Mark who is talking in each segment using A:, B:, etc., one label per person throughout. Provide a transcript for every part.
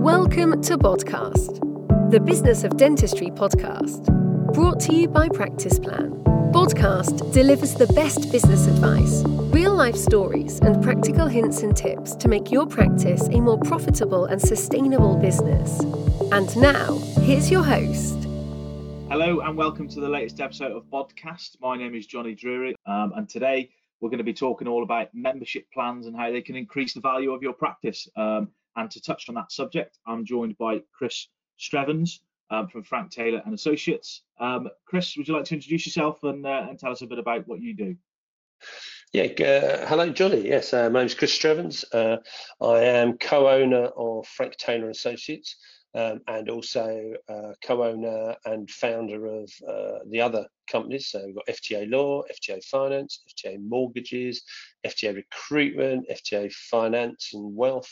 A: Welcome to Podcast, the Business of Dentistry podcast, brought to you by Practice Plan. Podcast delivers the best business advice, real life stories, and practical hints and tips to make your practice a more profitable and sustainable business. And now, here's your host.
B: Hello and welcome to the latest episode of Podcast. My name is Johnny Drury, um, and today we're going to be talking all about membership plans and how they can increase the value of your practice. Um, and to touch on that subject, I'm joined by Chris Strevens um, from Frank Taylor and Associates. Um, Chris, would you like to introduce yourself and, uh, and tell us a bit about what you do?
C: Yeah, uh, hello, Johnny. Yes, uh, my name is Chris Strevens. Uh, I am co-owner of Frank Taylor and Associates um, and also uh, co-owner and founder of uh, the other companies. So we've got FTA Law, FTA Finance, FTA Mortgages, FTA Recruitment, FTA Finance and Wealth.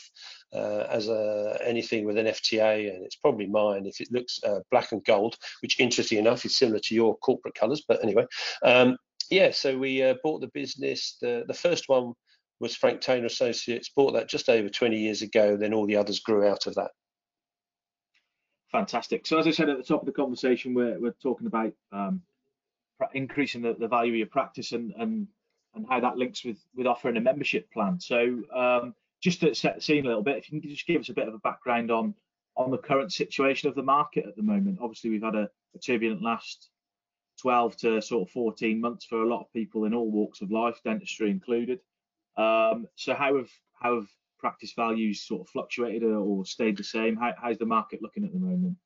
C: Uh, as a, anything with an FTA, and it's probably mine if it looks uh, black and gold, which interesting enough is similar to your corporate colours. But anyway, um, yeah. So we uh, bought the business. The the first one was Frank Taylor Associates. Bought that just over 20 years ago. Then all the others grew out of that.
B: Fantastic. So as I said at the top of the conversation, we're, we're talking about um, increasing the, the value of your practice and, and and how that links with with offering a membership plan. So um, just to set the scene a little bit, if you can just give us a bit of a background on on the current situation of the market at the moment. Obviously, we've had a, a turbulent last 12 to sort of 14 months for a lot of people in all walks of life, dentistry included. Um, so how have how have practice values sort of fluctuated or stayed the same? How, how's the market looking at the moment?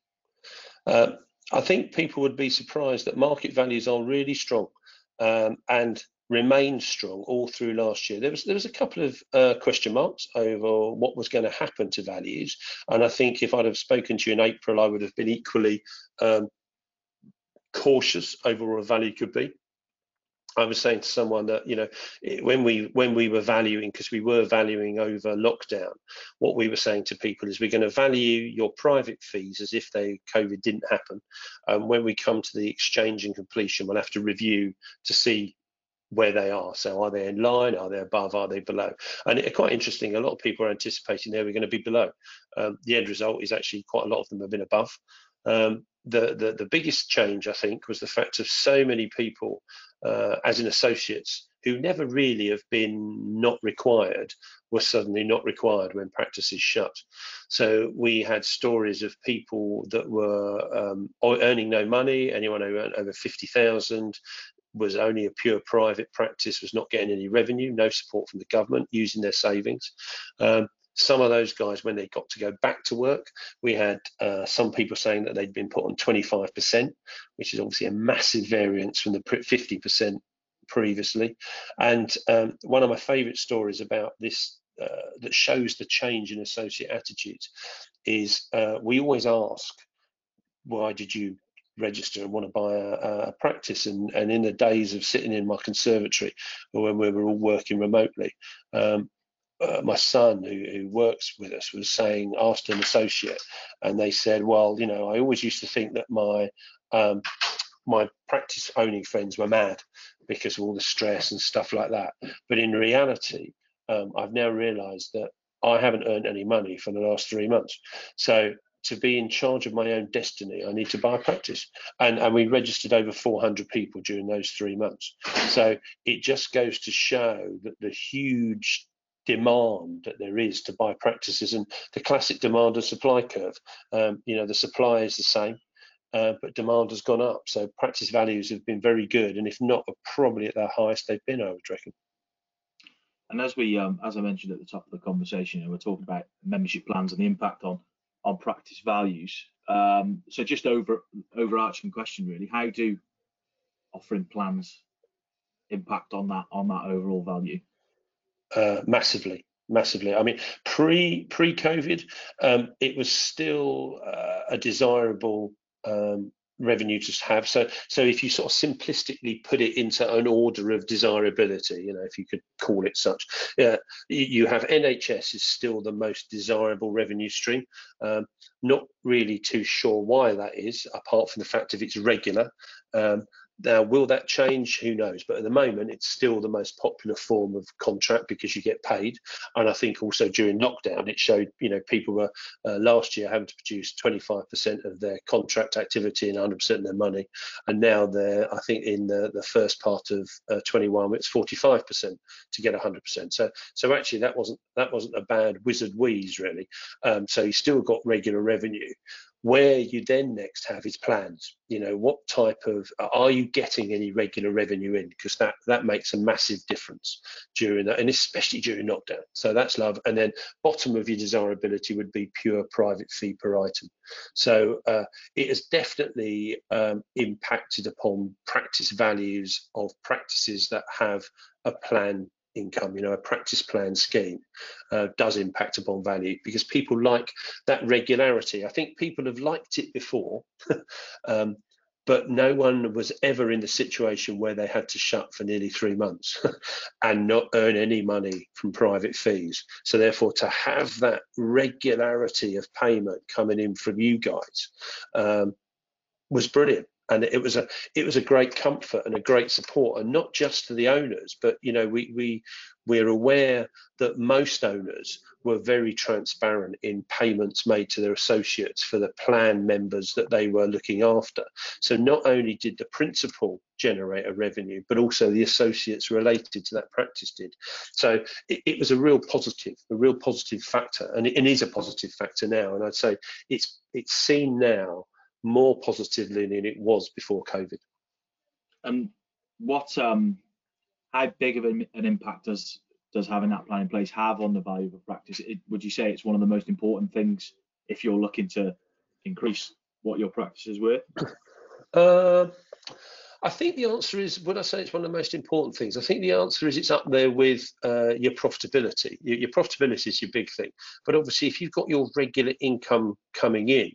C: Uh, I think people would be surprised that market values are really strong um, and remained strong all through last year. There was there was a couple of uh, question marks over what was going to happen to values, and I think if I'd have spoken to you in April, I would have been equally um, cautious over what value could be. I was saying to someone that you know when we when we were valuing because we were valuing over lockdown, what we were saying to people is we're going to value your private fees as if they COVID didn't happen. Um, when we come to the exchange and completion, we'll have to review to see where they are. So are they in line? Are they above? Are they below? And it's quite interesting. A lot of people are anticipating they were going to be below. Um, the end result is actually quite a lot of them have been above. Um, the, the, the biggest change, I think, was the fact of so many people, uh, as in associates, who never really have been not required, were suddenly not required when practices shut. So we had stories of people that were um, earning no money, anyone who earned over 50,000, was only a pure private practice, was not getting any revenue, no support from the government, using their savings. Um, some of those guys, when they got to go back to work, we had uh, some people saying that they'd been put on 25%, which is obviously a massive variance from the 50% previously. And um, one of my favourite stories about this uh, that shows the change in associate attitudes is uh, we always ask, why did you register and want to buy a, a, practice. And, and in the days of sitting in my conservatory or when we were all working remotely um, uh, my son who, who works with us was saying asked an associate and they said well you know i always used to think that my um, my practice owning friends were mad because of all the stress and stuff like that. But in reality um, i've now realized that i haven't earned any money for the last three months. So to be in charge of my own destiny, I need to buy a practice. And, and we registered over 400 people during those three months. So it just goes to show that the huge demand that there is to buy practices and the classic demand and supply curve. Um, you know, the supply is the same, uh, but demand has gone up. So practice values have been very good, and if not, probably at their highest they've been, I would reckon.
B: And as we, um, as I mentioned at the top of the conversation, you know, we're talking about membership plans and the impact on on practice values. Um, so just over overarching question, really, how do offering plans impact on that on that overall value?
C: Uh, massively, massively. I mean, pre pre COVID, um, it was still uh, a desirable um, revenue to have. So so if you sort of simplistically put it into an order of desirability, you know, if you could call it such, yeah, you have NHS is still the most desirable revenue stream. Um, not really too sure why that is, apart from the fact of it's regular. Um, now, will that change? Who knows? But at the moment, it's still the most popular form of contract because you get paid. And I think also during lockdown, it showed, you know, people were uh, last year having to produce 25% of their contract activity and 100% of their money. And now they're, I think, in the, the first part of uh, 21, it's 45% to get 100%. So, so actually, that wasn't that wasn't a bad wizard wheeze really. Um, so you still got regular revenue where you then next have is plans. You know what type of are you getting any regular revenue in? Because that that makes a massive difference during that and especially during lockdown. So that's love. And then bottom of your desirability would be pure private fee per item. So uh, it has definitely um, impacted upon practice values of practices that have a plan income, you know, a practice plan scheme uh, does impact upon value because people like that regularity. I think people have liked it before, um, but no one was ever in the situation where they had to shut for nearly three months and not earn any money from private fees. So therefore, to have that regularity of payment coming in from you guys um, was brilliant and it was a it was a great comfort and a great support and not just to the owners but you know we we we're aware that most owners were very transparent in payments made to their associates for the plan members that they were looking after. So not only did the principal generate a revenue but also the associates related to that practice did. So it, it was a real positive a real positive factor and it, it is a positive factor now. And i'd say it's it's seen now more positively than it was before COVID.
B: And what, um, how big of an, an impact does does having that plan in place have on the value of a practice? It, would you say it's one of the most important things if you're looking to increase what your practice is worth?
C: Uh, I think the answer is, would I say it's one of the most important things? I think the answer is it's up there with uh, your profitability. Your, your, profitability is your big thing. But obviously, if you've got your regular income coming in,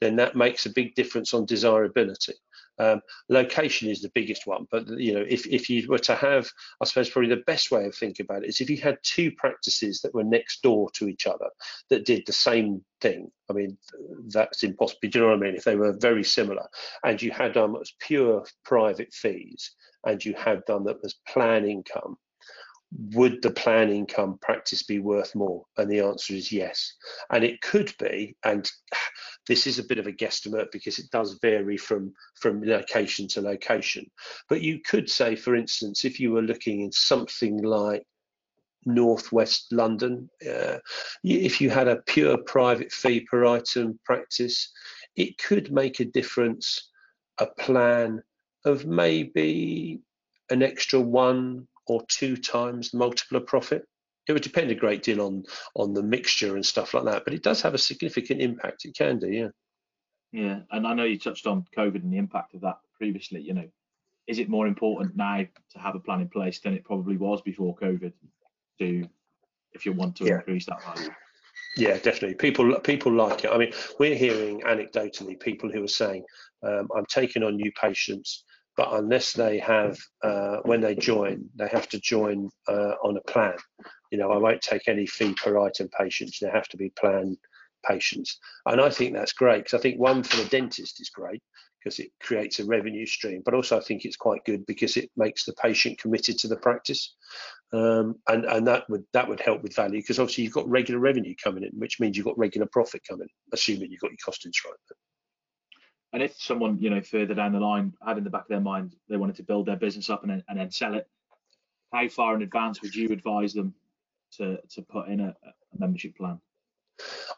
C: then that makes a big difference on desirability. Um, location is the biggest one, but you know, if, if you were to have, I suppose probably the best way of thinking about it is if you had two practices that were next door to each other that did the same thing. I mean, that's impossible. Do you know what I mean? If they were very similar, and you had them as pure private fees, and you had them that was plan income, would the plan income practice be worth more? And the answer is yes. And it could be, and this is a bit of a guesstimate because it does vary from, from location to location. But you could say, for instance, if you were looking in something like northwest London, uh, if you had a pure private fee per item practice, it could make a difference, a plan of maybe an extra one or two times multiple of profit. It would depend a great deal on on the mixture and stuff like that, but it does have a significant impact. It can do, yeah.
B: Yeah, and I know you touched on COVID and the impact of that previously. You know, is it more important now to have a plan in place than it probably was before COVID? To if you want to yeah. increase that value.
C: Yeah, definitely. People people like it. I mean, we're hearing anecdotally people who are saying, um, "I'm taking on new patients but unless they have, uh, when they join, they have to join uh, on a plan. You know, I won't take any fee per item patients. They have to be plan patients, and I think that's great because I think one for the dentist is great because it creates a revenue stream, but also I think it's quite good because it makes the patient committed to the practice, um, and and that would that would help with value because obviously you've got regular revenue coming in, which means you've got regular profit coming, assuming you've got your costings right
B: and if someone you know further down the line had in the back of their mind they wanted to build their business up and then, and then sell it how far in advance would you advise them to to put in a, a membership plan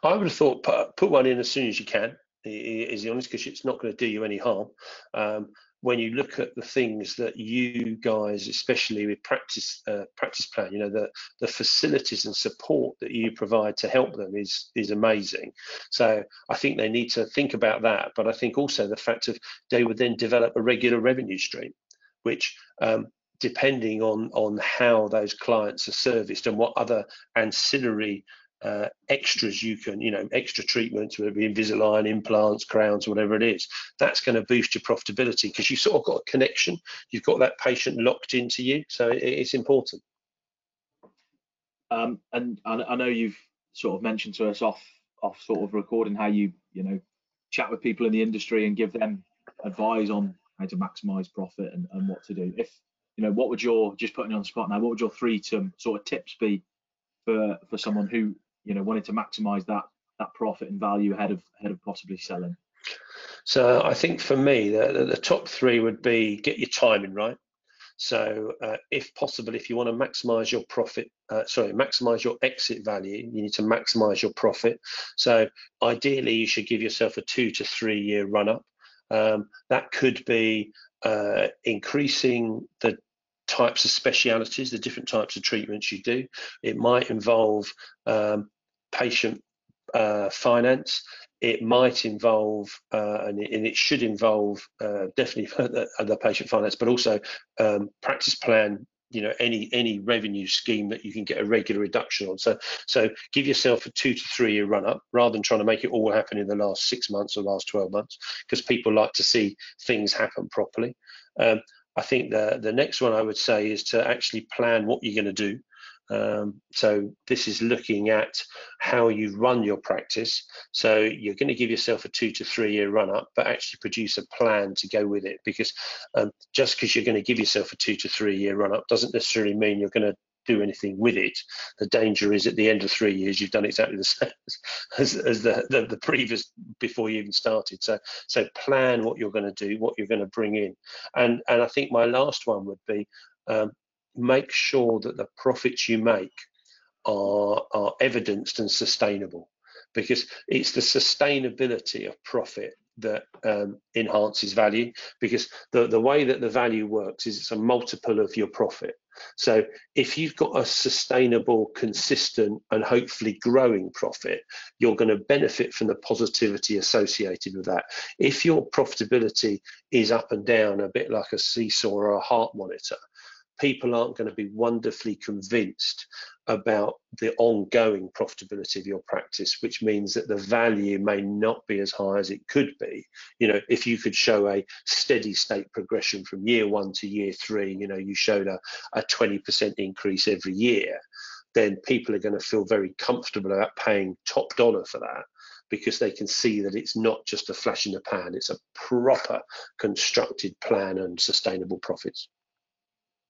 C: i would have thought put, put one in as soon as you can is the honest because it's not going to do you any harm um, when you look at the things that you guys, especially with practice uh, practice plan, you know the the facilities and support that you provide to help them is is amazing. So I think they need to think about that. But I think also the fact of they would then develop a regular revenue stream, which um, depending on on how those clients are serviced and what other ancillary uh, extras you can, you know, extra treatments, whether it be Invisalign, implants, crowns, whatever it is, that's going to boost your profitability because you sort of got a connection. You've got that patient locked into you, so it, it's important.
B: Um, and I, I know you've sort of mentioned to us off off sort of recording how you you know chat with people in the industry and give them advice on how to maximize profit and, and what to do. If you know, what would your just putting you on the spot now? What would your three to sort of tips be for for someone who you know wanted to maximize that that profit and value ahead of ahead of possibly selling?
C: So I think for me, the, the top three would be get your timing right. So uh, if possible, if you want to maximize your profit, uh, sorry, maximize your exit value, you need to maximize your profit. So ideally, you should give yourself a two to three year run up. Um, that could be uh, increasing the types of specialities, the different types of treatments you do. It might involve um, patient uh, finance it might involve, uh, and, it, and, it, should involve uh, definitely the, the, patient finance, but also um, practice plan. You know, any any revenue scheme that you can get a regular reduction on. So so give yourself a two to three year run up rather than trying to make it all happen in the last six months or last 12 months, because people like to see things happen properly. Um, I think the the next one I would say is to actually plan what you're going to do. Um, so this is looking at how you run your practice. So you're going to give yourself a two to three year run up, but actually produce a plan to go with it. Because um, just because you're going to give yourself a two to three year run up doesn't necessarily mean you're going to do anything with it. The danger is at the end of three years, you've done exactly the same as, as the, the, the, previous before you even started. So, so plan what you're going to do, what you're going to bring in. And, and I think my last one would be um, make sure that the profits you make are, are evidenced and sustainable because it's the sustainability of profit that um, enhances value because the, the way that the value works is it's a multiple of your profit. So if you've got a sustainable, consistent, and hopefully growing profit, you're going to benefit from the positivity associated with that. If your profitability is up and down, a bit like a seesaw or a heart monitor, people aren't going to be wonderfully convinced about the ongoing profitability of your practice, which means that the value may not be as high as it could be. You know, if you could show a steady state progression from year one to year three, you know, you showed a, a 20% increase every year, then people are going to feel very comfortable about paying top dollar for that because they can see that it's not just a flash in the pan, it's a proper constructed plan and sustainable profits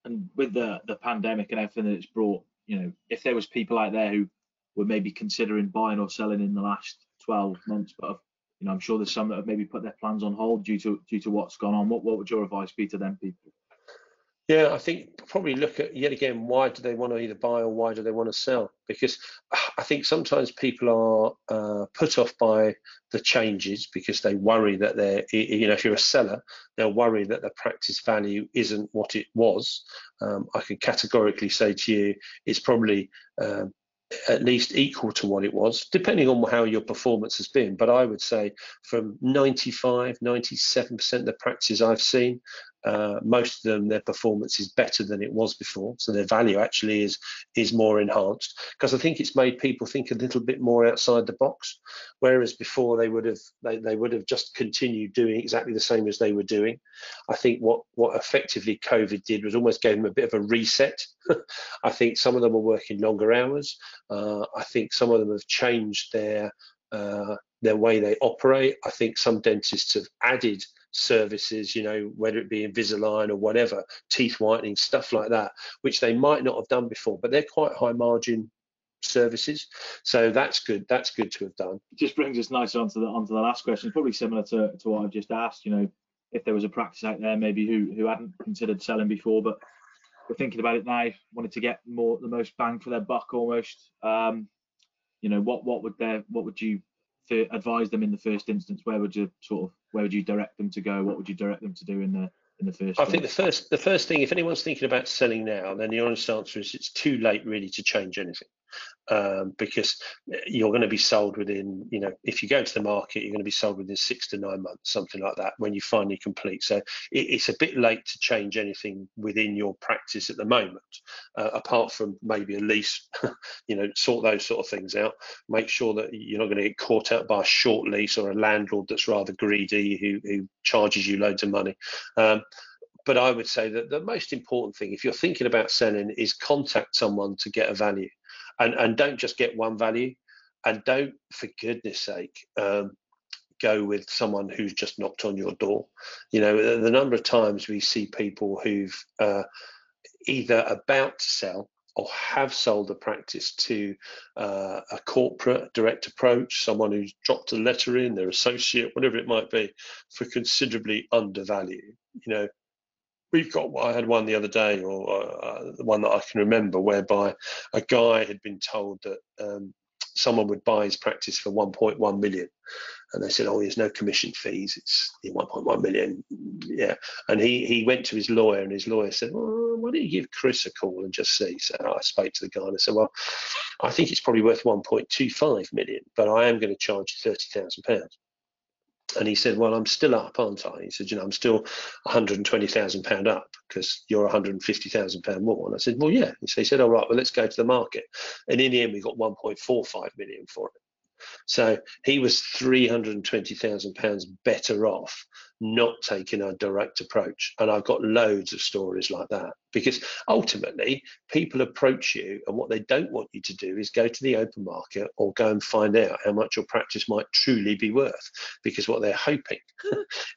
B: and with the the pandemic and everything that it's brought, you know, if there was people out there who were maybe considering buying or selling in the last 12 months, but you know, I'm sure there's some that have maybe put their plans on hold due to due to what's gone on. What what would your advice be to them people?
C: Yeah, I think probably look at yet again why do they want to either buy or why do they want to sell? Because I think sometimes people are uh, put off by the changes because they worry that they're, you know, if you're a seller, they'll worry that the practice value isn't what it was. Um, I can categorically say to you, it's probably um, at least equal to what it was, depending on how your performance has been. But I would say from 95, 97% of the practices I've seen, uh, most of them their performance is better than it was before. So their value actually is is more enhanced. Because i think it's made people think a little bit more outside the box. Whereas before they would have they, they would have just continued doing exactly the same as they were doing. I think what what effectively covid did was almost gave them a bit of a reset. I think some of them are working longer hours. Uh, i think some of them have changed their uh, their way they operate. I think some dentists have added services, you know, whether it be Invisalign or whatever, teeth whitening, stuff like that, which they might not have done before, but they're quite high margin services. So that's good. That's good to have done.
B: It just brings us nicely onto the onto the last question. Probably similar to, to what I've just asked. You know, if there was a practice out there maybe who who hadn't considered selling before, but we're thinking about it now, wanted to get more the most bang for their buck almost. Um, you know, what what would their what would you advise them in the first instance? Where would you sort of where would you direct them to go? What would you direct them to do in the in the first?
C: I think the first the first thing, if anyone's thinking about selling now, then the honest answer is it's too late really to change anything um, because you're going to be sold within, you know, if you go to the market, you're going to be sold within six to nine months, something like that, when you finally complete. So it, it's a bit late to change anything within your practice at the moment, uh, apart from maybe a lease, you know, sort those sort of things out. Make sure that you're not going to get caught out by a short lease or a landlord that's rather greedy who, who charges you loads of money. Um, but I would say that the most important thing, if you're thinking about selling, is contact someone to get a value and and don't just get one value and don't for goodness sake um, go with someone who's just knocked on your door. You know, the, the number of times we see people who've uh, either about to sell or have sold a practice to uh, a corporate direct approach, someone who's dropped a letter in, their associate, whatever it might be, for considerably undervalue. You know, we've got I had one the other day, or uh, the one that I can remember, whereby a guy had been told that um, someone would buy his practice for 1.1 million. And they said oh there's no commission fees. It's 1.1 million. Yeah. And he he went to his lawyer and his lawyer said well why don't you give chris a call and just see? So i spoke to the guy and i said well i think it's probably worth 1.25 million but i am going to charge you 30,000 pounds and he said, "Well, I'm still up, aren't I?" He said, "You know, I'm still 120,000 pound up because you're 150,000 pound more." And I said, "Well, yeah." So he said, "All right, well, let's go to the market." And in the end, we got 1.45 million for it. So he was 320,000 pounds better off not taking a direct approach. And I've got loads of stories like that because ultimately people approach you and what they don't want you to do is go to the open market or go and find out how much your practice might truly be worth. Because what they're hoping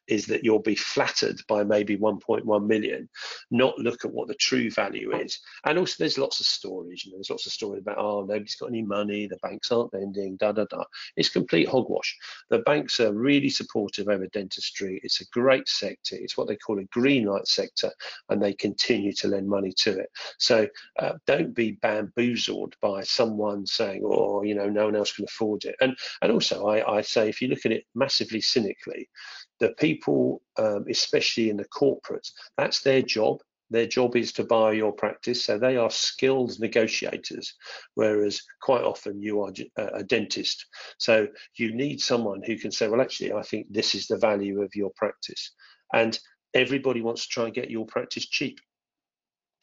C: is that you'll be flattered by maybe 1.1 million not look at what the true value is. And also there's lots of stories you know there's lots of stories about oh nobody's got any money the banks aren't lending da da da. It's complete hogwash. The banks are really supportive over dentistry. It's a great sector it's what they call a green light sector and they continue to to lend money to it. So uh, don't be bamboozled by someone saying, "Oh, you know, no one else can afford it." And and also, I, I say, if you look at it massively cynically, the people, um, especially in the corporates, that's their job. Their job is to buy your practice, so they are skilled negotiators, whereas quite often you are a dentist. So you need someone who can say, well, actually, I think this is the value of your practice. And everybody wants to try and get your practice cheap.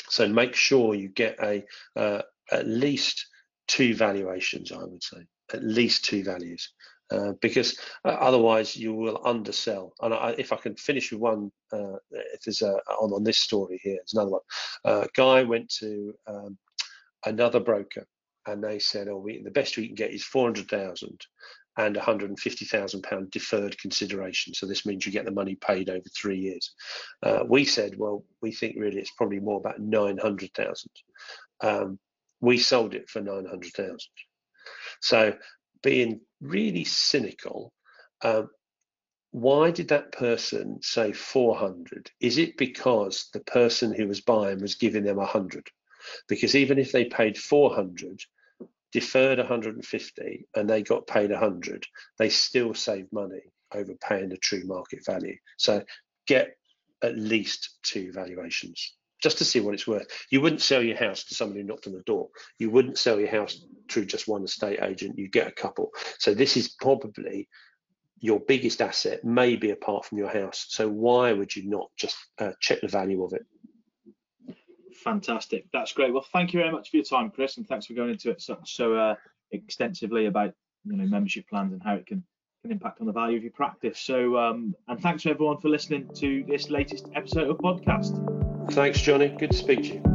C: So make sure you get a uh, at least two valuations, I would say, at least two values. Uh, because uh, otherwise you will undersell. And I, if I can finish with one, uh, if there's a on, on this story here, there's another one. Uh, guy went to um, another broker, and they said, "Oh, we, the best we can get is 400,000 and 150,000 pound deferred consideration. So this means you get the money paid over three years. Uh, we said, well, we think really it's probably more about 900,000. Um, we sold it for 900,000. So being really cynical, um, why did that person say 400? Is it because the person who was buying was giving them 100? Because even if they paid 400, deferred 150 and they got paid 100, they still save money over paying the true market value. So get at least two valuations just to see what it's worth. You wouldn't sell your house to somebody who knocked on the door. You wouldn't sell your house through just one estate agent. You get a couple. So this is probably your biggest asset, maybe apart from your house. So why would you not just uh, check the value of it?
B: fantastic. That's great. Well, thank you very much for your time, Chris, and thanks for going into it so, so uh, extensively about you know membership plans and how it can impact on the value of your practice. So, um, and thanks to everyone for listening to this latest episode of podcast.
C: Thanks, Johnny. Good to speak to you.